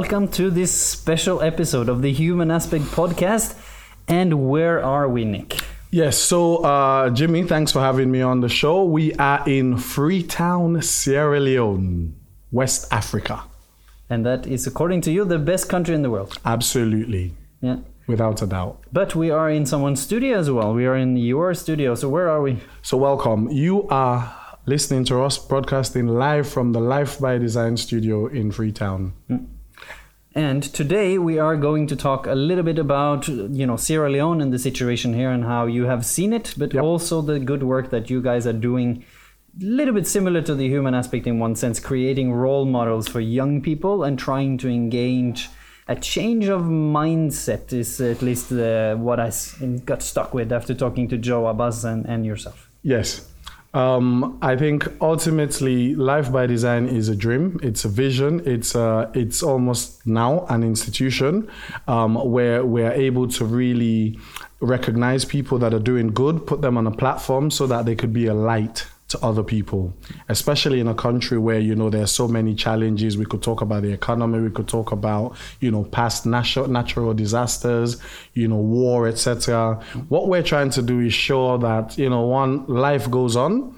welcome to this special episode of the Human Aspect podcast. And where are we, Nick? Yes, so uh, Jimmy, thanks for having me on the show. We are in Freetown, Sierra Leone, West Africa. And that is, according to you, the best country in the world. Absolutely, Yeah. without a doubt. But we are in someone's studio as well. We are in your studio. So where are we? So, welcome. You are listening to us broadcasting live from the Life by Design studio in Freetown. And today we are going to talk a little bit about, you know, Sierra Leone and the situation here and how you have seen it, but Yep. also the good work that you guys are doing. A little bit similar to the human aspect in one sense, creating role models for young people and trying to engage a change of mindset is at least uh, the, I got stuck with after talking to Joe Abass and, and yourself. Yes. Um, I think ultimately, life by design is a dream. It's a vision. It's uh, it's almost now an institution um, where we're able to really recognize people that are doing good, put them on a platform so that they could be a light to other people, especially in a country where you know there are so many challenges. We could talk about the economy. We could talk about you know past natural natural disasters, you know war, etc. What we're trying to do is show that you know one life goes on,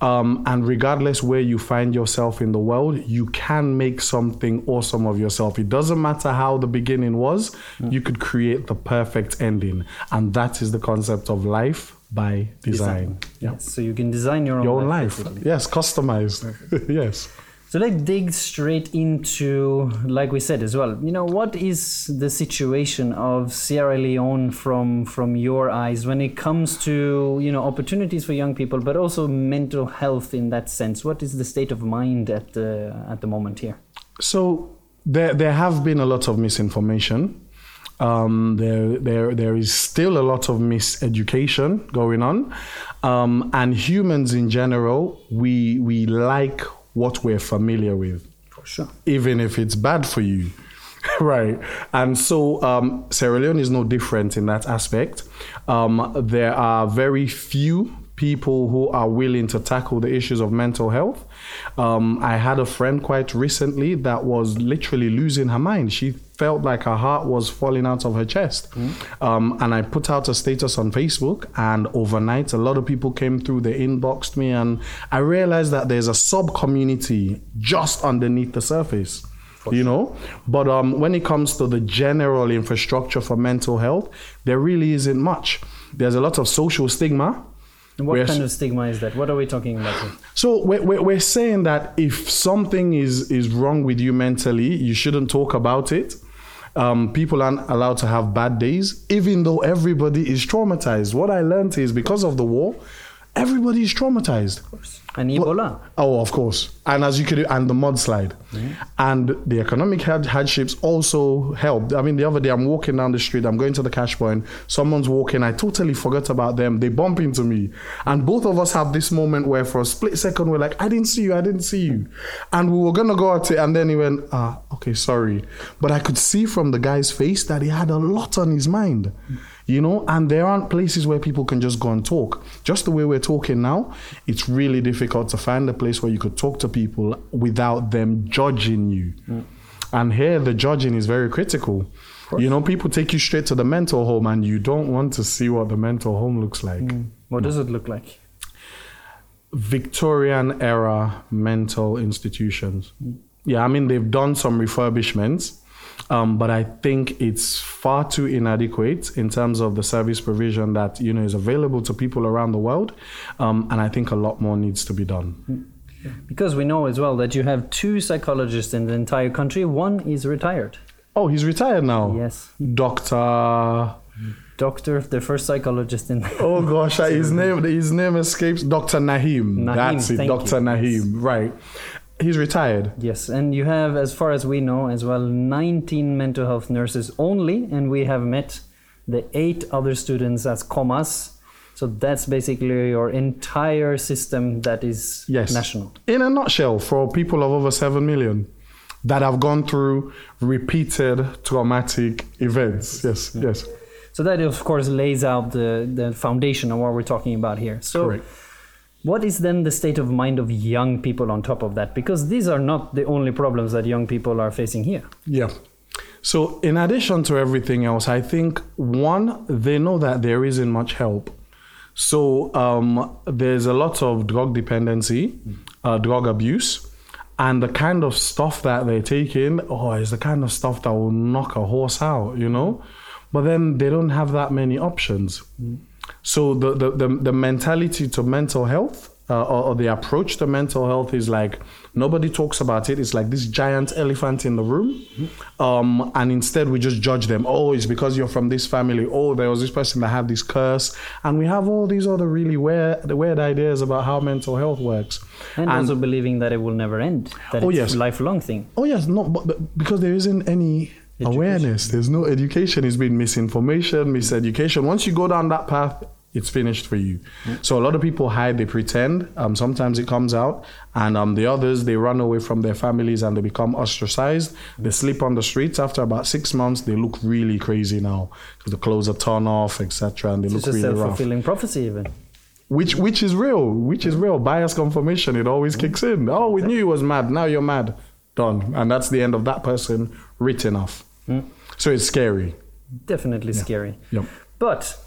um, and regardless where you find yourself in the world, you can make something awesome of yourself. It doesn't matter how the beginning was, you could create the perfect ending. And that is the concept of life by design. Yeah. Yes, so you can design your own, Your own life. basically. Yes, customized. yes. So let's dig straight into, like we said as well. You know, what is the situation of Sierra Leone from from your eyes when it comes to you know opportunities for young people, but also mental health in that sense? What is the state of mind at the at the moment here? So there there have been a lot of misinformation. Um, there there there is still a lot of miseducation going on, um, and humans in general we we like what we're familiar with For sure. even if it's bad for you. right. And so um, Sierra Leone is no different in that aspect. Um, there are very few people who are willing to tackle the issues of mental health. Um, I had a friend quite recently that was literally losing her mind. She felt like her heart was falling out of her chest. Um, and I put out a status on Facebook, and overnight, a lot of people came through, they inboxed me, and I realized that there's a sub community just underneath the surface. You know, but um, when it comes to the general infrastructure for mental health, there really isn't much. There's a lot of social stigma. And what We're- kind of stigma is that? What are we talking about here? So we're, we're, we're saying that if something is, is wrong with you mentally, you shouldn't talk about it. Um, people aren't allowed to have bad days, even though everybody is traumatized. What I learned is because of the war, everybody is traumatized. And Ebola. Oh, of course. And as you could, and the mudslide, and the economic hardships also helped. I mean, the other day I'm walking down the street, I'm going to the cash point. Someone's walking, I totally forgot about them. They bump into me, and both of us have this moment where, for a split second, we're like, "I didn't see you, I didn't see you," and we were gonna go at it, and then he went, "Ah, okay, sorry," but I could see from the guy's face that he had a lot on his mind you know? And there aren't places where people can just go and talk. Just the way we're talking now it's really difficult to find a place where you could talk to people without them judging you. Mm. And here the judging is very critical. You know people take you straight to the mental home and you don't want to see what the mental home looks like. Mm. What does it look like? victorian era mental institutions. Mm. Yeah i mean they've done some refurbishments um, but I think it's far too inadequate in terms of the service provision that you know is available to people around the world, um, and I think a lot more needs to be done. Because we know as well that you have two psychologists in the entire country. One is retired. Oh, he's retired now. Yes. Doctor. Doctor, the first psychologist in. Oh gosh, his name his name escapes. Doctor Nahim. Nahim, That's it. Doctor you. Nahim. Right. He's retired. Yes, and you have, as far as we know, as well, 19 mental health nurses only, and we have met the eight other students as commas. So that's basically your entire system that is Yes. national. In a nutshell, for people of over 7 million that have gone through repeated traumatic events. Yes, yes. So that, of course, lays out the, the foundation of what we're talking about here. So Correct. What is then the state of mind of young people on top of that? Because these are not the only problems that young people are facing here. Yeah. So, in addition to everything else, I think one, they know that there isn't much help. So, um, there's a lot of drug dependency, uh, drug abuse, and the kind of stuff that they take in, oh, is the kind of stuff that will knock a horse out, you know? But then they don't have that many options. So, the, the, the, the mentality to mental health uh, or, or the approach to mental health is like nobody talks about it. It's like this giant elephant in the room, um, and instead we just judge them. Oh, it's because you're from this family. Oh, there was this person that had this curse, and we have all these other really weird, weird ideas about how mental health works. And, also believing that it will never end. That Oh, it's yes. a lifelong thing. Oh yes, no, but, but because there isn't any awareness. There's no education. It's been misinformation, miseducation. Once you go down that path, it's finished for you. So a lot of people hide. They pretend. Um, sometimes it comes out, and um, the others they run away from their families and they become ostracized. They sleep on the streets. After about six months, they look really crazy now because the clothes are torn off, etc., and they It's look a really rough. fulfilling prophecy, even. Which which is real, which is real. Bias confirmation, it always kicks in. Oh, we knew you was mad. Now you're mad. Done. And that's the end of that person written off. Hmm? So it's scary. Definitely scary. Yep. But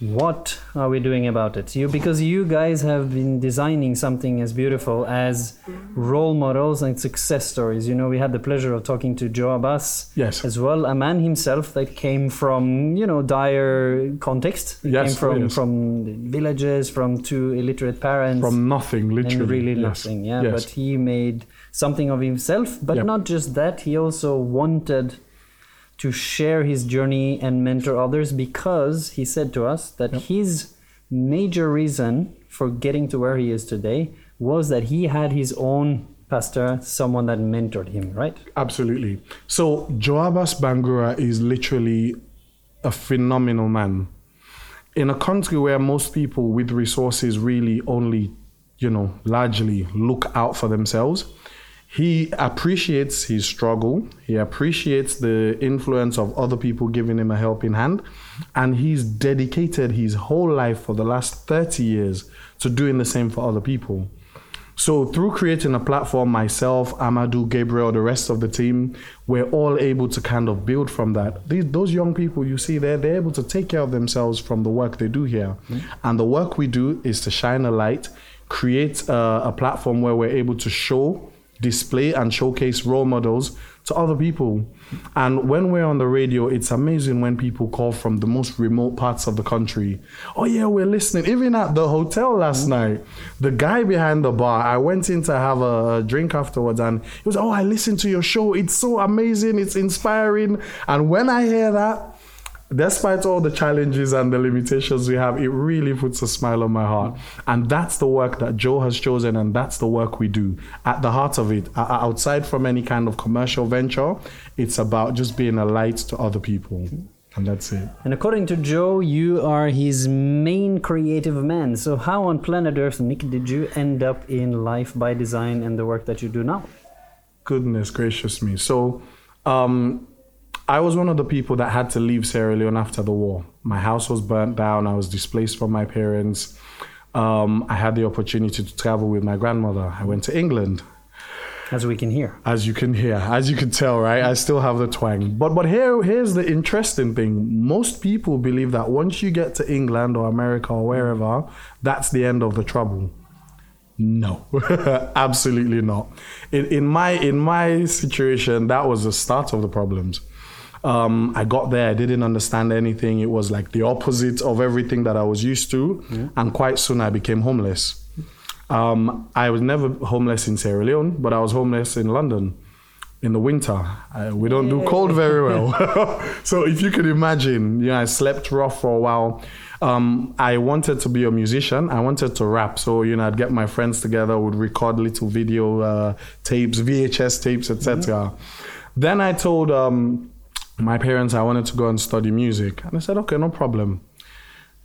what are we doing about it? You because you guys have been designing something as beautiful as role models and success stories. You know, we had the pleasure of talking to Joe Abass Yes. as well, a man himself that came from you know dire context. He Yes, came from yes. from villages, from two illiterate parents, From nothing, literally. and really Yes. nothing. Yeah, Yes. but he made something of himself. But Yep. not just that, he also wanted to share his journey and mentor others because he said to us that his major reason for getting to where he is today was that he had his own pastor, someone that mentored him, right? Absolutely. So Joe Abass Bangura is literally a phenomenal man. In a country where most people with resources really only, you know, largely look out for themselves, he appreciates his struggle. He appreciates the influence of other people giving him a helping hand. And he's dedicated his whole life for the last 30 years to doing the same for other people. So through creating a platform, myself, Amadou, Gabriel, the rest of the team, we're all able to kind of build from that. These, those young people you see there, they're able to take care of themselves from the work they do here. Mm-hmm. And the work we do is to shine a light, create a, a platform where we're able to show, display, and showcase role models to other people. And when we're on the radio, it's amazing when people call from the most remote parts of the country. Oh, yeah, we're listening. Even at the hotel last night, the guy behind the bar, I went in to have a, a drink afterwards and he was, Oh, I listened to your show. It's so amazing. It's inspiring. And when I hear that, despite all the challenges and the limitations we have, it really puts a smile on my heart. And that's the work that Joe has chosen, and that's the work we do. At the heart of it, outside from any kind of commercial venture, it's about just being a light to other people. And that's it. And according to Joe, you are his main creative man. So how on planet Earth, Nick, did you end up in Life by Design and the work that you do now? Goodness gracious me. So, um, I was one of the people that had to leave Sierra Leone after the war. My house was burnt down. I was displaced from my parents. Um, I had the opportunity to travel with my grandmother. I went to England. As we can hear. As you can hear, as you can tell, right? I still have the twang. But but here here's the interesting thing. Most people believe that once you get to England or America or wherever, that's the end of the trouble. No, absolutely not. In, in my in my situation, that was the start of the problems. Um, I got there, I didn't understand anything. It was like the opposite of everything that I was used to, and quite soon I became homeless. Um, I was never homeless in Sierra Leone, but I was homeless in London in the winter. Uh, we don't do cold very well. so if you could imagine, you know, I slept rough for a while. Um, I wanted to be a musician. I wanted to rap. So, you know, I'd get my friends together, would record little video uh, tapes, VHS tapes, etc. Then I told um, my parents I wanted to go and study music. And I said, okay, no problem.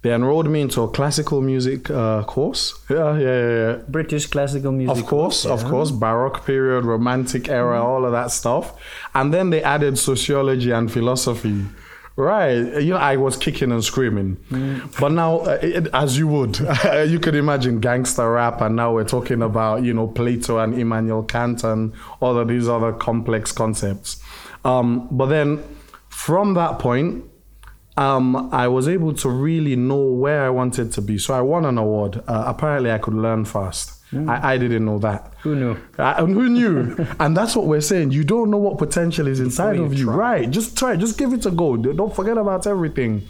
They enrolled me into a classical music uh, course. Yeah, yeah, yeah, yeah. British classical music. Of course, of yeah. course, Baroque period, Romantic era, all of that stuff. And then they added sociology and philosophy. Right. You know, I was kicking and screaming. Mm. But now, uh, it, as you would, you could imagine gangster rap, and now we're talking about, you know, Plato and Immanuel Kant and all of these other complex concepts. Um, but then from that point, um, I was able to really know where I wanted to be. So I won an award. Uh, apparently, I could learn fast. Mm. I, I, didn't know that. Who knew? Uh, who knew? and that's what we're saying. You don't know what potential is inside of you. Try. Right. Just try. Just give it a go. Don't forget about everything.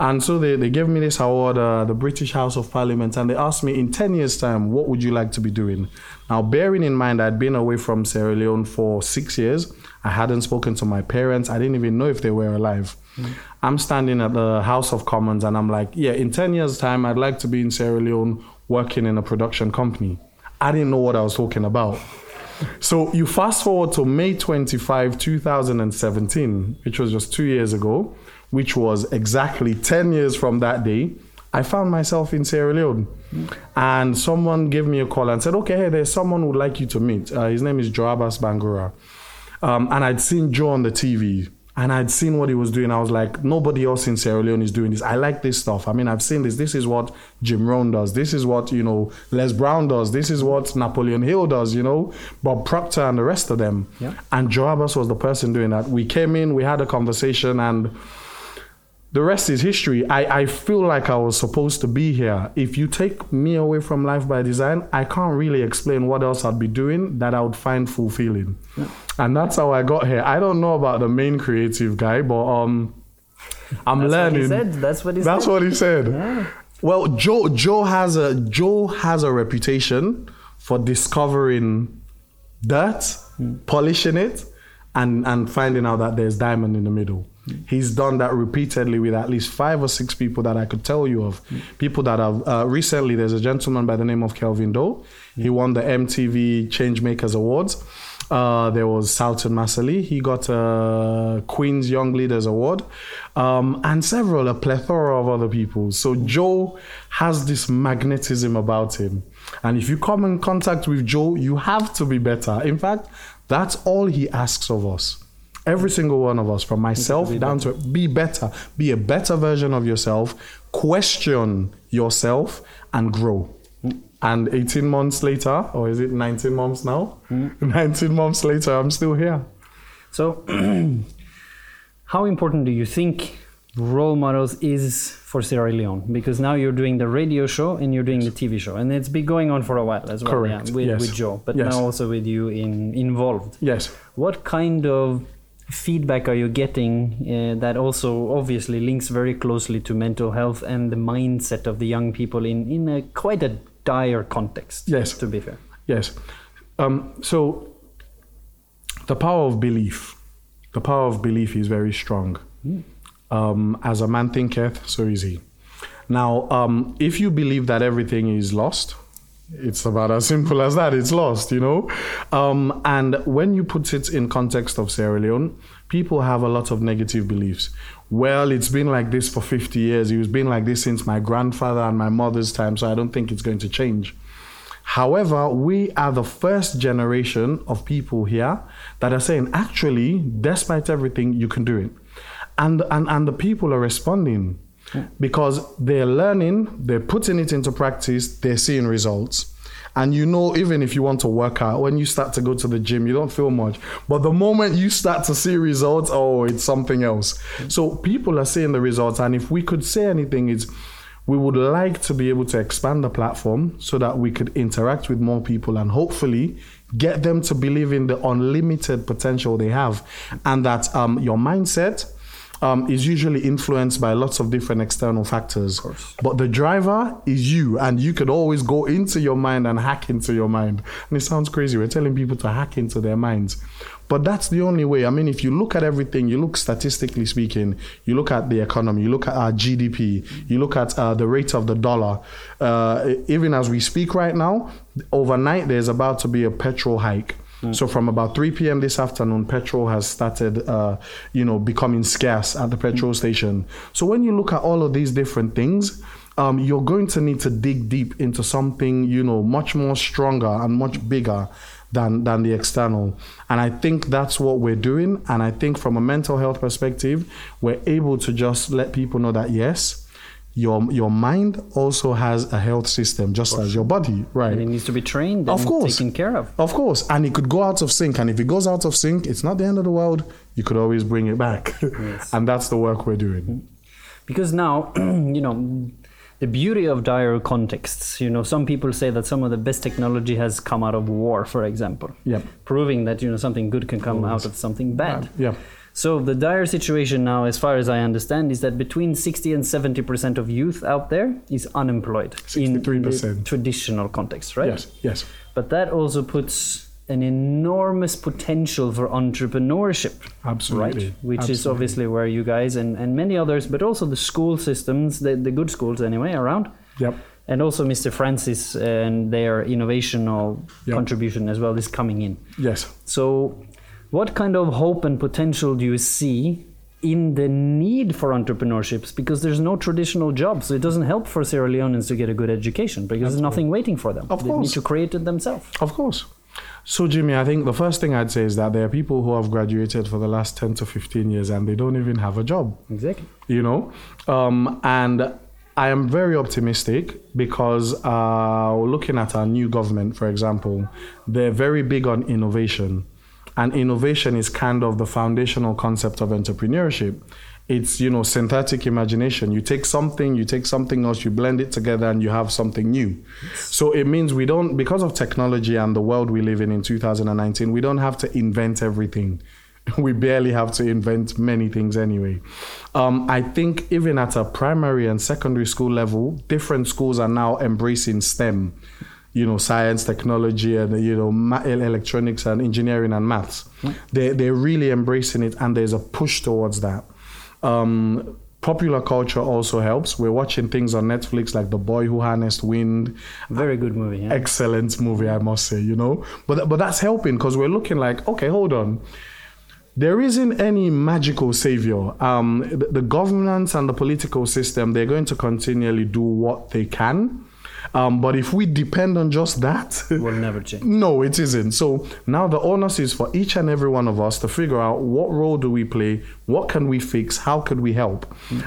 And so they, they gave me this award, uh, the British House of Parliament, and they asked me in 10 years' time, what would you like to be doing? Now, bearing in mind, I'd been away from Sierra Leone for six years. I hadn't spoken to my parents. I didn't even know if they were alive. Mm. I'm standing at the House of Commons and I'm like, yeah, in 10 years' time, I'd like to be in Sierra Leone working in a production company. I didn't know what I was talking about. So you fast forward to May 25, 2017, which was just two years ago, which was exactly 10 years from that day. I found myself in Sierra Leone. And someone gave me a call and said, okay, hey, there's someone who'd like you to meet. Uh, his name is Joe Abass Bangura. Um, and I'd seen Joe on the TV and I'd seen what he was doing. I was like, nobody else in Sierra Leone is doing this. I like this stuff. I mean, I've seen this. This is what Jim Rohn does. This is what, you know, Les Brown does. This is what Napoleon Hill does, you know, Bob Proctor and the rest of them. Yeah. And Joe Abass was the person doing that. We came in, we had a conversation, and the rest is history. I, I feel like I was supposed to be here. If you take me away from Life by Design, I can't really explain what else I'd be doing that I would find fulfilling. Yeah. And that's how I got here. I don't know about the main creative guy, but um, I'm that's learning. What that's what he that's said. That's what he said. Yeah. Well, Joe Joe has a Joe has a reputation for discovering dirt, hmm. polishing it, and and finding out that there's diamond in the middle. He's done that repeatedly with at least five or six people that I could tell you of. People that have uh, recently, there's a gentleman by the name of Kelvin Doe. He won the MTV Changemakers Awards. Uh, there was Salton Massally. He got a Queen's Young Leaders Award, um, and several, a plethora of other people. So Joe has this magnetism about him. And if you come in contact with Joe, you have to be better. In fact, that's all he asks of us. Every single one of us, from myself to down better. to be better, be a better version of yourself, question yourself, and grow. And 18 months later, or is it 19 months now? Mm. 19 months later, I'm still here. So, how important do you think role models is for Sierra Leone? Because now you're doing the radio show and you're doing the TV show, and it's been going on for a while as well. Correct. Yeah, with, yes. with Joe, but yes. now also with you in, involved. Yes. What kind of feedback are you getting uh, that also obviously links very closely to mental health and the mindset of the young people in, in a quite a dire context? Yes. To be fair. Yes. Um, so the power of belief, the power of belief is very strong. Mm. Um, as a man thinketh, so is he. Now, um, if you believe that everything is lost, it's about as simple as that. It's lost, you know. Um, and when you put it in context of Sierra Leone, people have a lot of negative beliefs. Well, it's been like this for 50 years. It's been like this since my grandfather and my mother's time, so I don't think it's going to change. However, we are the first generation of people here that are saying, actually, despite everything, you can do it. And, and, and the people are responding hmm. because they're learning, they're putting it into practice, they're seeing results. And you know, even if you want to work out, when you start to go to the gym, you don't feel much. But the moment you start to see results, oh, it's something else. So people are seeing the results. And if we could say anything, it's we would like to be able to expand the platform so that we could interact with more people and hopefully get them to believe in the unlimited potential they have and that um, your mindset um, is usually influenced by lots of different external factors. But the driver is you, and you could always go into your mind and hack into your mind. And it sounds crazy. We're telling people to hack into their minds. But that's the only way. I mean, if you look at everything, you look statistically speaking, you look at the economy, you look at our GDP, you look at uh, the rate of the dollar. Uh, even as we speak right now, overnight there's about to be a petrol hike. Mm. So from about 3 p.m. this afternoon, petrol has started, uh, you know, becoming scarce at the petrol mm. station. So when you look at all of these different things, um, you're going to need to dig deep into something, you know, much more stronger and much bigger than than the external. And I think that's what we're doing. And I think from a mental health perspective, we're able to just let people know that yes, your your mind also has a health system just as your body, right? And it needs to be trained Of course. taken care of. Of course, and it could go out of sync. And if it goes out of sync, it's not the end of the world. You could always bring it back, and that's the work we're doing. because now you know the beauty of dire contexts you know some people say that some of the best technology has come out of war for example Yep. proving that you know something good can come out of something bad Yeah. So the dire situation now as far as i understand is that between 60 and 70 percent of youth out there is unemployed in the 63%. traditional context right Yes. Yes. but that also puts an enormous potential for entrepreneurship Absolutely. right which is obviously where you guys and, and many others but also the school systems the, the good schools anyway around Yep. and also mr francis and their innovational Yep. contribution as well is coming in Yes. so what kind of hope and potential do you see in the need for entrepreneurships because there's no traditional jobs so it doesn't help for sierra leoneans to get a good education because there's nothing waiting for them Of they need course. to create it themselves Of course. So, Jimmy, I think the first thing I'd say is that there are people who have graduated for the last 10 to 15 years and they don't even have a job, exactly you know? Um, and I am very optimistic because uh, looking at our new government, for example, they're very big on innovation. And innovation is kind of the foundational concept of entrepreneurship. It's, you know, synthetic imagination. You take something, you take something else, you blend it together, and you have something new. So it means we don't, because of technology and the world we live in in 2019, we don't have to invent everything. We barely have to invent many things anyway. Um, I think even at a primary and secondary school level, different schools are now embracing STEM you know, science, technology, and you know, ma- electronics and engineering and maths. They they're really embracing it, and there's a push towards that. Um, popular culture also helps. We're watching things on Netflix like The Boy Who Harnessed Wind. very good movie yeah? Excellent movie, I must say. You know, but but that's helping because we're looking like, okay, hold on. There isn't any magical savior. Um, the, the governance and the political system, they're going to continually do what they can. Um, but if we depend on just that, it will never change no, it isn't. So now the onus is for each and every one of us to figure out what role do we play, what can we fix, how could we help,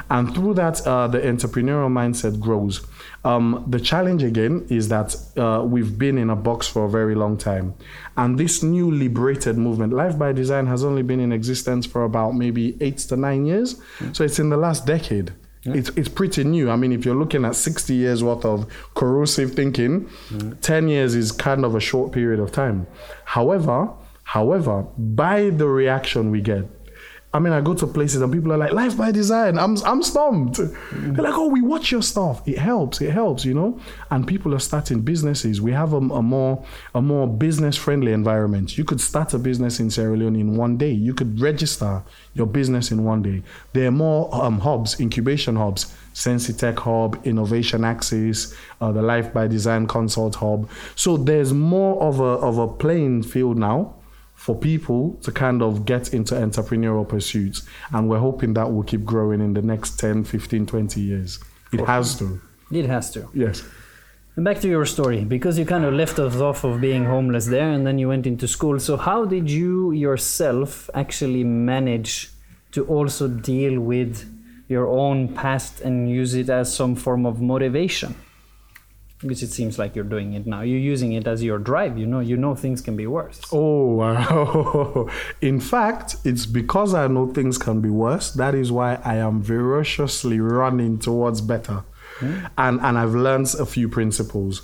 and through that, uh, the entrepreneurial mindset grows. Um, the challenge again is that uh, we've been in a box for a very long time, and this new liberated movement, Life by Design, has only been in existence for about maybe eight to nine years. So it's in the last decade. It's, it's pretty new. I mean, if you're looking at 60 years worth of corrosive thinking, 10 years is kind of a short period of time. However, however, by the reaction we get, I mean, I go to places and people are like, "Life by design." I'm I'm stumped. They're like, "Oh, we watch your stuff. It helps. It helps." You know. And people are starting businesses. We have a, a more a more business friendly environment. You could start a business in Sierra Leone in one day. You could register your business in one day. There are more um, hubs, incubation hubs. Sensitech Hub, Innovation Axis, uh, the Life by Design Consult Hub. So there's more of a of a playing field now for people to kind of get into entrepreneurial pursuits. And we're hoping that will keep growing in the next 10, 15, 20 years. It has to. it has to Yes. And back to your story, because you kind of left us off of being homeless there and then you went into school. So, how did you yourself actually manage to also deal with your own past and use it as some form of motivation? Because it seems like you're doing it now. You're using it as your drive. You know, you know things can be worse. Oh. In fact, it's because I know things can be worse. That is why I am ferociously running towards better. And, and I've learned a few principles.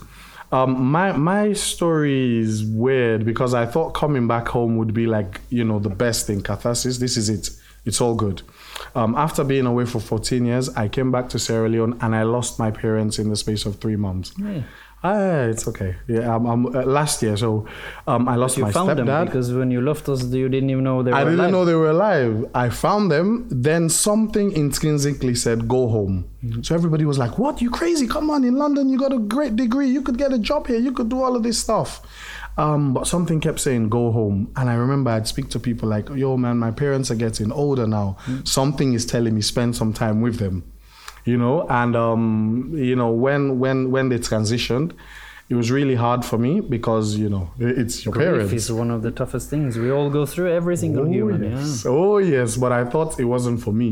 Um, my my story is weird because I thought coming back home would be like you know the best thing catharsis. This is it. It's all good. Um, after being away for 14 years, I came back to Sierra Leone and I lost my parents in the space of three months. Yeah. Ah, it's okay. Yeah, I'm, I'm, uh, last year, so um, I lost You my found stepdad. them because when you left us, you didn't even know they were I didn't alive. know they were alive. I found them. Then something intrinsically said, "Go home." Mm-hmm. So everybody was like, "What? You crazy? Come on! In London, you got a great degree. You could get a job here. You could do all of this stuff." Um, but something kept saying, "Go home." And I remember I'd speak to people like, "Yo, man, my parents are getting older now. Mm-hmm. Something is telling me spend some time with them." You know, and um, you know when when when they transitioned it was really hard for me because you know it's your Grief parents. is one of the toughest things we all go through. Every single Oh human. yes. oh yes, but I thought it wasn't for me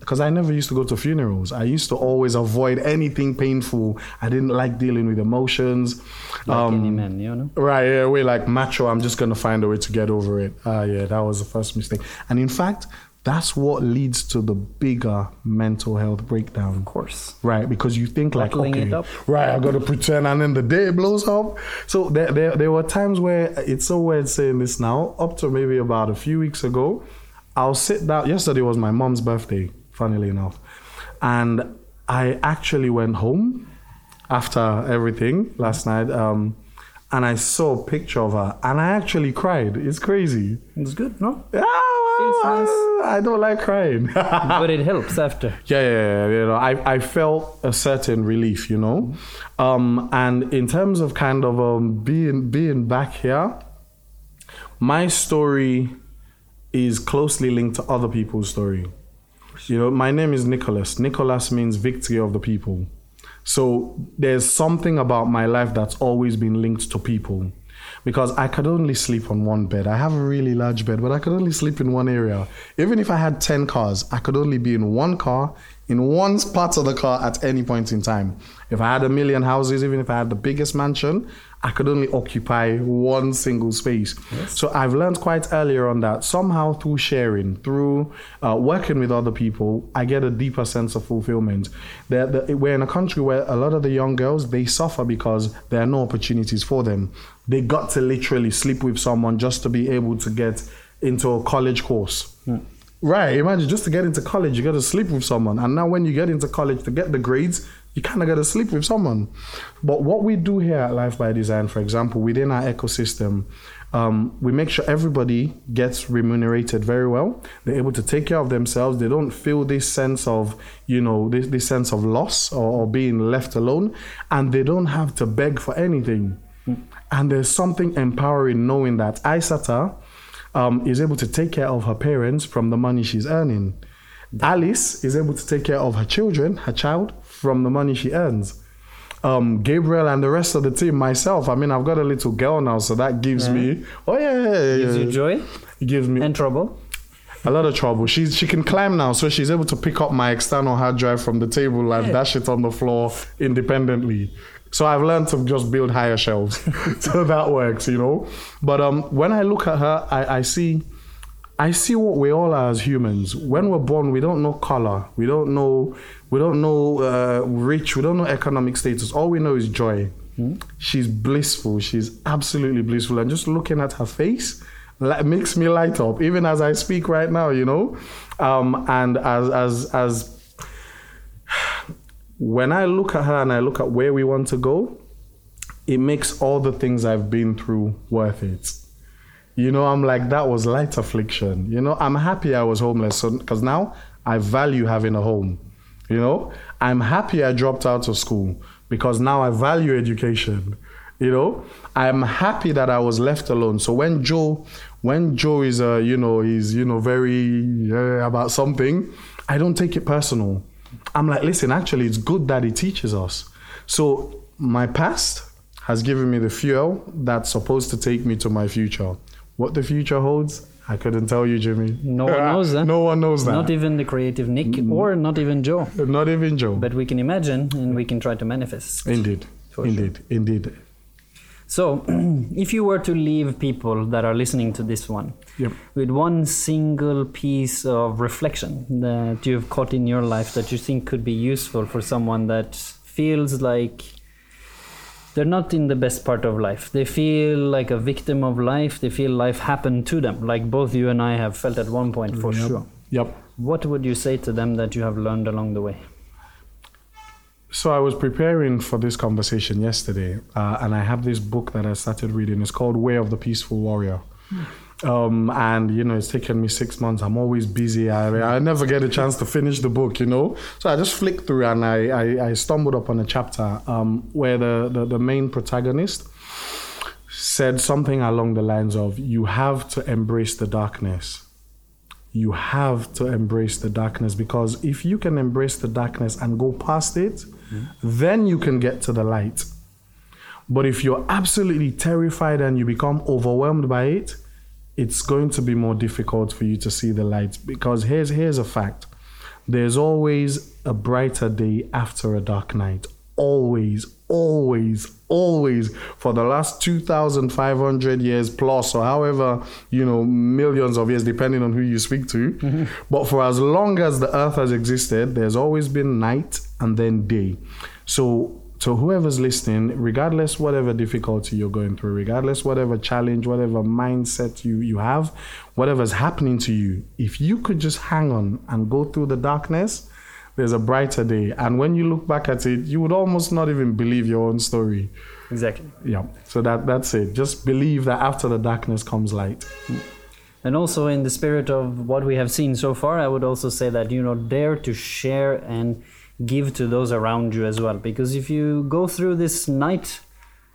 because I never used to go to funerals. I used to always avoid anything painful. I didn't like dealing with emotions. Like Um, any man, you know. Right, yeah, we're like macho. I'm just gonna find a way to get over it. Ah, yeah, that was the first mistake. And in fact, that's what leads to the bigger mental health breakdown. Of course. Right, because you think like, okay, right, I got to pretend, and then the day it blows up. So there, there, there were times where it's so weird saying this now. Up to maybe about a few weeks ago, I'll sit down. Yesterday was my mom's birthday, funnily enough, and I actually went home after everything last night. Um, and I saw a picture of her, and I actually cried. It's crazy. It's good, no? Ah, Feels nice. I don't like crying. but it helps after. Yeah, yeah, yeah, you know, I, I felt a certain relief, you know, um, and in terms of kind of um, being being back here, my story is closely linked to other people's story. You know, my name is Nicholas. Nicholas means victory of the people. So there's something about my life that's always been linked to people. Because I could only sleep on one bed. I have a really large bed, but I could only sleep in one area. Even if I had 10 cars, I could only be in one car, in one part of the car at any point in time. If I had a million houses, even if I had the biggest mansion, I could only occupy one single space. So I've learned quite earlier on that somehow through sharing, through uh, working with other people, I get a deeper sense of fulfillment. The- we're in a country where a lot of the young girls they suffer because there are no opportunities for them. They got to literally sleep with someone just to be able to get into a college course. Right, imagine just to get into college, you got to sleep with someone. And now, when you get into college to get the grades, you kind of got to sleep with someone. But what we do here at Life by Design, for example, within our ecosystem, um, we make sure everybody gets remunerated very well. They're able to take care of themselves. They don't feel this sense of, you know, this, this sense of loss or, or being left alone. And they don't have to beg for anything. And there's something empowering knowing that Isata um, is able to take care of her parents from the money she's earning. Alice is able to take care of her children, her child, from the money she earns. Um, Gabriel and the rest of the team, myself, I mean, I've got a little girl now, so that gives me, oh yeah, yeah, yeah, Gives you joy It gives me and trouble. a lot of trouble. She's she can climb now, so she's able to pick up my external hard drive from the table and dash it on the floor independently. So I've learned to just build higher shelves. so that works, you know. But um, when I look at her, I, I see, I see what we all are as humans. When we're born, we don't know color, we don't know, we don't know uh, rich, we don't know economic status. All we know is joy. She's blissful. She's absolutely blissful, and just looking at her face li- makes me light up, even as I speak right now. You know, um, and as as as when I look at her and I look at where we want to go, it makes all the things I've been through worth it. You know, I'm like, that was light affliction. You know, I'm happy I was homeless because now I value having a home. You know, I'm happy I dropped out of school because now I value education. You know, I'm happy that I was left alone. So when Joe, when Joe is, uh, you know, he's, you know, very uh, about something, I don't take it personal. I'm like, listen, actually, it's good that he teaches us. So my past has given me the fuel that's supposed to take me to my future. What the future holds, I couldn't tell you, Jimmy. No one knows that. No one knows that. Not even the creative Nick or not even Joe. Not even Joe. But we can imagine and we can try to manifest. indeed, For sure. indeed, indeed. So, if you were to leave people that are listening to this one Yep. with one single piece of reflection that you've caught in your life that you think could be useful for someone that feels like they're not in the best part of life. They feel like a victim of life. They feel life happened to them, like both you and I have felt at one point for Yep. sure. Yep. What would you say to them that you have learned along the way? So I was preparing for this conversation yesterday, uh, and I have this book that I started reading. It's called Way of the Peaceful Warrior. Um, and you know, it's taken me six months. I'm always busy. I, I never get a chance to finish the book, you know. So I just flicked through and I, I, I stumbled upon a chapter um, where the, the, the main protagonist said something along the lines of, You have to embrace the darkness. You have to embrace the darkness because if you can embrace the darkness and go past it, then you can get to the light. But if you're absolutely terrified and you become overwhelmed by it, it's going to be more difficult for you to see the light because here's here's a fact. There's always a brighter day after a dark night. Always, always, always for the last 2500 years plus or however, you know, millions of years depending on who you speak to. Mm-hmm. But for as long as the earth has existed, there's always been night and then day. So so whoever's listening, regardless whatever difficulty you're going through, regardless whatever challenge, whatever mindset you you have, whatever's happening to you, if you could just hang on and go through the darkness, there's a brighter day. And when you look back at it, you would almost not even believe your own story. Exactly. Yeah. So that that's it. Just believe that after the darkness comes light. And also, in the spirit of what we have seen so far, I would also say that you know dare to share and give to those around you as well. Because if you go through this night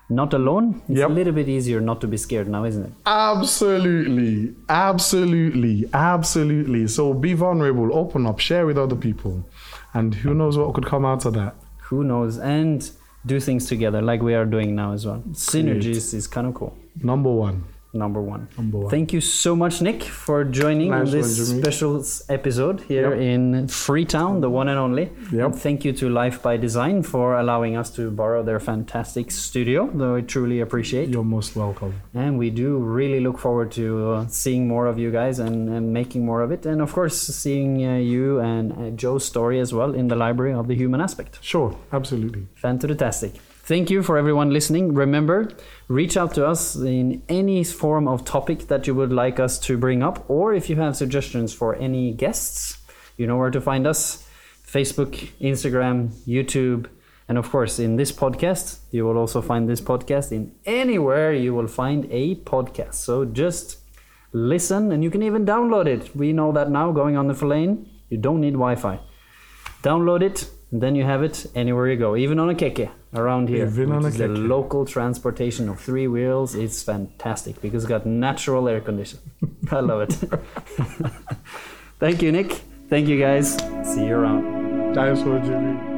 not alone, it's Yep. a little bit easier not to be scared now, isn't it? Absolutely. Absolutely. Absolutely. So be vulnerable, open up, share with other people. And who knows what could come out of that. Who knows? And do things together like we are doing now as well. Synergies is kind of cool. Number one. Number one. Number one. Thank you so much, Nick, for joining Nice on this special episode here Yep. in Freetown, the one and only. Yep. And thank you to Life by Design for allowing us to borrow their fantastic studio, though I truly appreciate. You're most welcome. And we do really look forward to uh, seeing more of you guys and, and making more of it. And of course, seeing uh, you and uh, Joe's story as well in the Library of the Human Aspect. Sure, absolutely. Fantastic. Thank you for everyone listening. Remember, reach out to us in any form of topic that you would like us to bring up, or if you have suggestions for any guests, you know where to find us Facebook, Instagram, YouTube, and of course, in this podcast, you will also find this podcast in anywhere you will find a podcast. So just listen, and you can even download it. We know that now going on the Flame, you don't need Wi Fi download it then you have it anywhere you go even on a keke around here Even on a is the local transportation of three wheels. Is fantastic because it's got natural air conditioning i love it. Thank you nick. Thank you guys. See you around. For Jimmy.